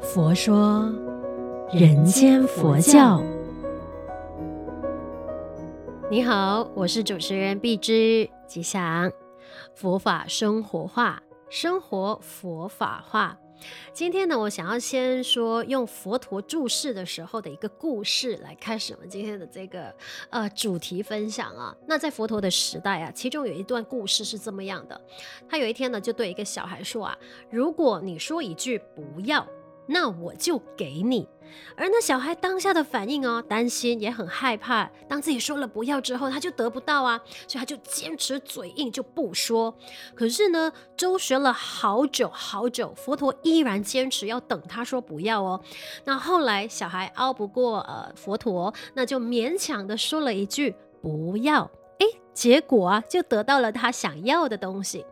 佛说人间佛教。你好，我是主持人碧芝吉祥。佛法生活化，生活佛法化。今天呢，我想要先说用佛陀注释的时候的一个故事来开始我们今天的这个呃主题分享啊。那在佛陀的时代啊，其中有一段故事是这么样的：他有一天呢，就对一个小孩说啊，如果你说一句不要。那我就给你，而那小孩当下的反应哦，担心也很害怕。当自己说了不要之后，他就得不到啊，所以他就坚持嘴硬就不说。可是呢，周旋了好久好久，佛陀依然坚持要等他说不要哦。那后来小孩拗不过呃佛陀，那就勉强的说了一句不要，哎，结果啊就得到了他想要的东西。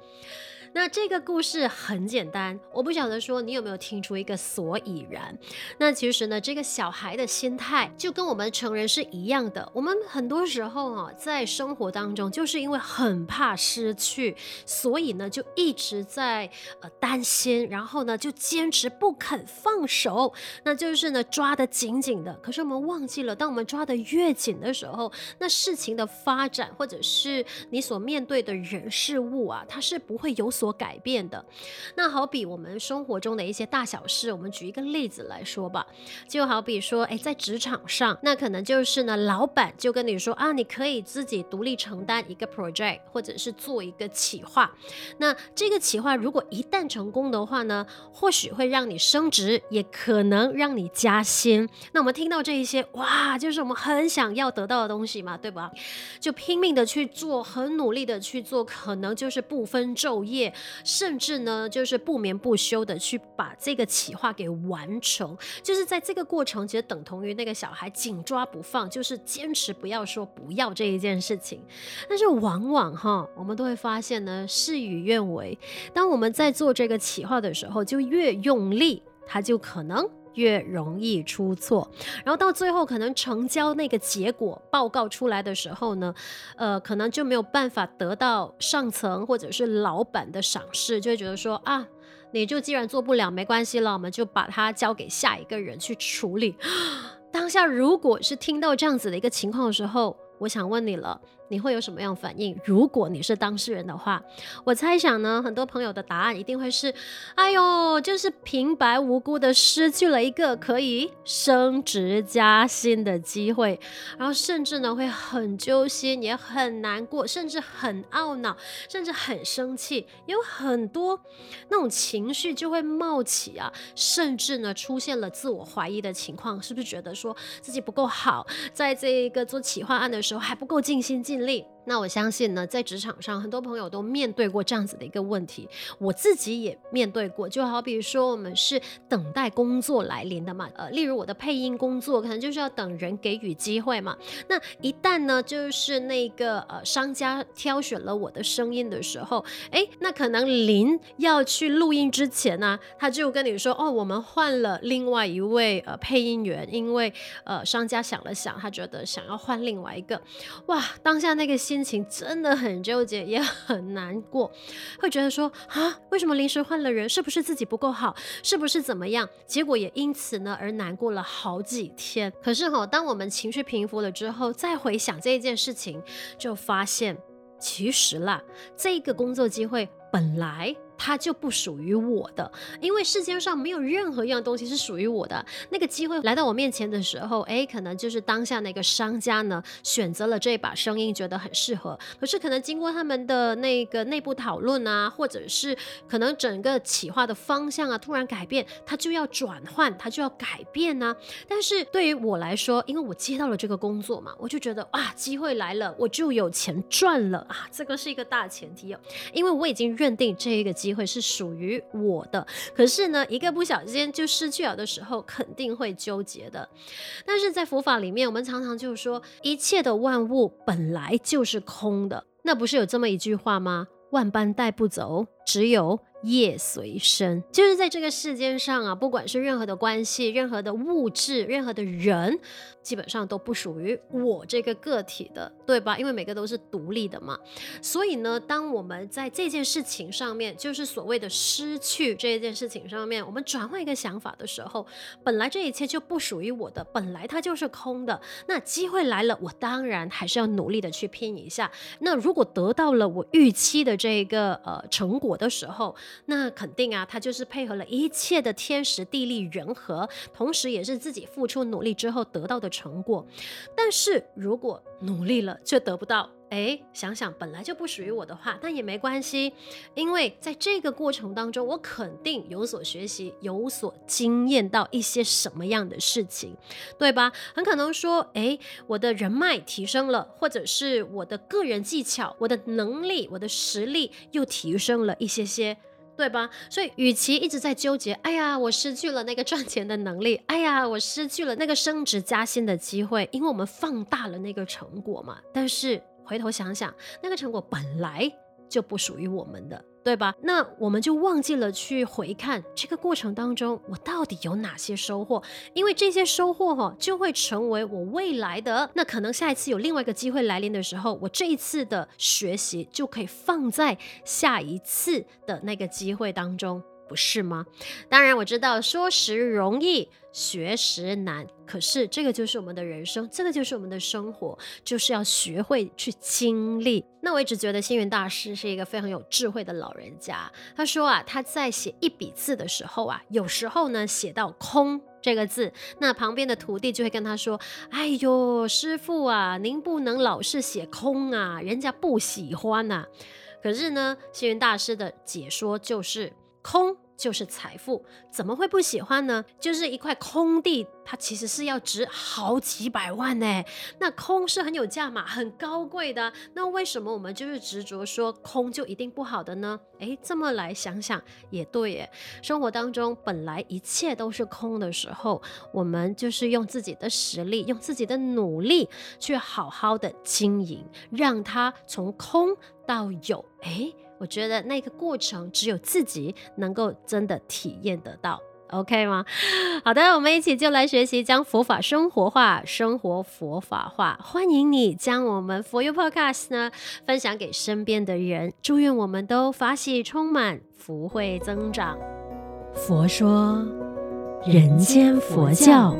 那这个故事很简单，我不晓得说你有没有听出一个所以然。那其实呢，这个小孩的心态就跟我们成人是一样的。我们很多时候啊，在生活当中，就是因为很怕失去，所以呢，就一直在呃担心，然后呢，就坚持不肯放手，那就是呢抓得紧紧的。可是我们忘记了，当我们抓得越紧的时候，那事情的发展，或者是你所面对的人事物啊，它是不会有所。所改变的，那好比我们生活中的一些大小事，我们举一个例子来说吧，就好比说，哎，在职场上，那可能就是呢，老板就跟你说啊，你可以自己独立承担一个 project，或者是做一个企划。那这个企划如果一旦成功的话呢，或许会让你升职，也可能让你加薪。那我们听到这一些，哇，就是我们很想要得到的东西嘛，对吧？就拼命的去做，很努力的去做，可能就是不分昼夜。甚至呢，就是不眠不休的去把这个企划给完成，就是在这个过程，其实等同于那个小孩紧抓不放，就是坚持不要说不要这一件事情。但是往往哈，我们都会发现呢，事与愿违。当我们在做这个企划的时候，就越用力，它就可能。越容易出错，然后到最后可能成交那个结果报告出来的时候呢，呃，可能就没有办法得到上层或者是老板的赏识，就会觉得说啊，你就既然做不了，没关系了，我们就把它交给下一个人去处理。当下如果是听到这样子的一个情况的时候，我想问你了。你会有什么样反应？如果你是当事人的话，我猜想呢，很多朋友的答案一定会是：哎呦，就是平白无故的失去了一个可以升职加薪的机会，然后甚至呢会很揪心，也很难过，甚至很懊恼，甚至很生气，有很多那种情绪就会冒起啊，甚至呢出现了自我怀疑的情况，是不是觉得说自己不够好，在这个做企划案的时候还不够尽心尽力？那我相信呢，在职场上，很多朋友都面对过这样子的一个问题，我自己也面对过。就好比说，我们是等待工作来临的嘛，呃，例如我的配音工作，可能就是要等人给予机会嘛。那一旦呢，就是那个呃商家挑选了我的声音的时候，哎，那可能临要去录音之前呢，他就跟你说，哦，我们换了另外一位呃配音员，因为呃商家想了想，他觉得想要换另外一个，哇，当下那个。心情真的很纠结，也很难过，会觉得说啊，为什么临时换了人？是不是自己不够好？是不是怎么样？结果也因此呢而难过了好几天。可是哈，当我们情绪平复了之后，再回想这一件事情，就发现其实啦，这个工作机会本来。它就不属于我的，因为世界上没有任何一样东西是属于我的。那个机会来到我面前的时候，哎，可能就是当下那个商家呢选择了这把声音，觉得很适合。可是可能经过他们的那个内部讨论啊，或者是可能整个企划的方向啊突然改变，它就要转换，它就要改变呢、但是对于我来说，因为我接到了这个工作嘛，我就觉得哇，机会来了，我就有钱赚了啊，这个是一个大前提哦，因为我已经认定这一个机会。会是属于我的，可是呢，一个不小心就失去了的时候，肯定会纠结的。但是在佛法里面，我们常常就说，一切的万物本来就是空的，那不是有这么一句话吗？万般带不走，只有业随身，就是在这个世间上啊，不管是任何的关系、任何的物质、任何的人，基本上都不属于我这个个体的，对吧？因为每个都是独立的嘛。所以呢，当我们在这件事情上面，就是所谓的失去这件事情上面，我们转换一个想法的时候，本来这一切就不属于我的，本来它就是空的。那机会来了，我当然还是要努力的去拼一下。那如果得到了我预期的这个呃成果的时候，那肯定啊，他就是配合了一切的天时地利人和，同时也是自己付出努力之后得到的成果。但是如果努力了却得不到，哎，想想本来就不属于我的话，那也没关系，因为在这个过程当中，我肯定有所学习，有所经验到一些什么样的事情，对吧？很可能说，哎，我的人脉提升了，或者是我的个人技巧、我的能力、我的实力又提升了一些些。对吧？所以，与其一直在纠结，哎呀，我失去了那个赚钱的能力，哎呀，我失去了那个升职加薪的机会，因为我们放大了那个成果嘛。但是回头想想，那个成果本来就不属于我们的。对吧？那我们就忘记了去回看这个过程当中，我到底有哪些收获？因为这些收获哈，就会成为我未来的。那可能下一次有另外一个机会来临的时候，我这一次的学习就可以放在下一次的那个机会当中。不是吗？当然我知道，说时容易，学时难。可是这个就是我们的人生，这个就是我们的生活，就是要学会去经历。那我一直觉得星云大师是一个非常有智慧的老人家。他说啊，他在写一笔字的时候啊，有时候呢写到空这个字，那旁边的徒弟就会跟他说：“哎呦，师傅啊，您不能老是写空啊，人家不喜欢呐。”可是呢，星云大师的解说就是空。就是财富，怎么会不喜欢呢？就是一块空地，它其实是要值好几百万呢。那空是很有价码、很高贵的。那为什么我们就是执着说空就一定不好的呢？诶，这么来想想也对耶。生活当中本来一切都是空的时候，我们就是用自己的实力、用自己的努力去好好的经营，让它从空到有。诶。我觉得那个过程只有自己能够真的体验得到，OK 吗？好的，我们一起就来学习将佛法生活化，生活佛法化。欢迎你将我们 For You Podcast 呢分享给身边的人，祝愿我们都法喜充满，福慧增长。佛说，人间佛教。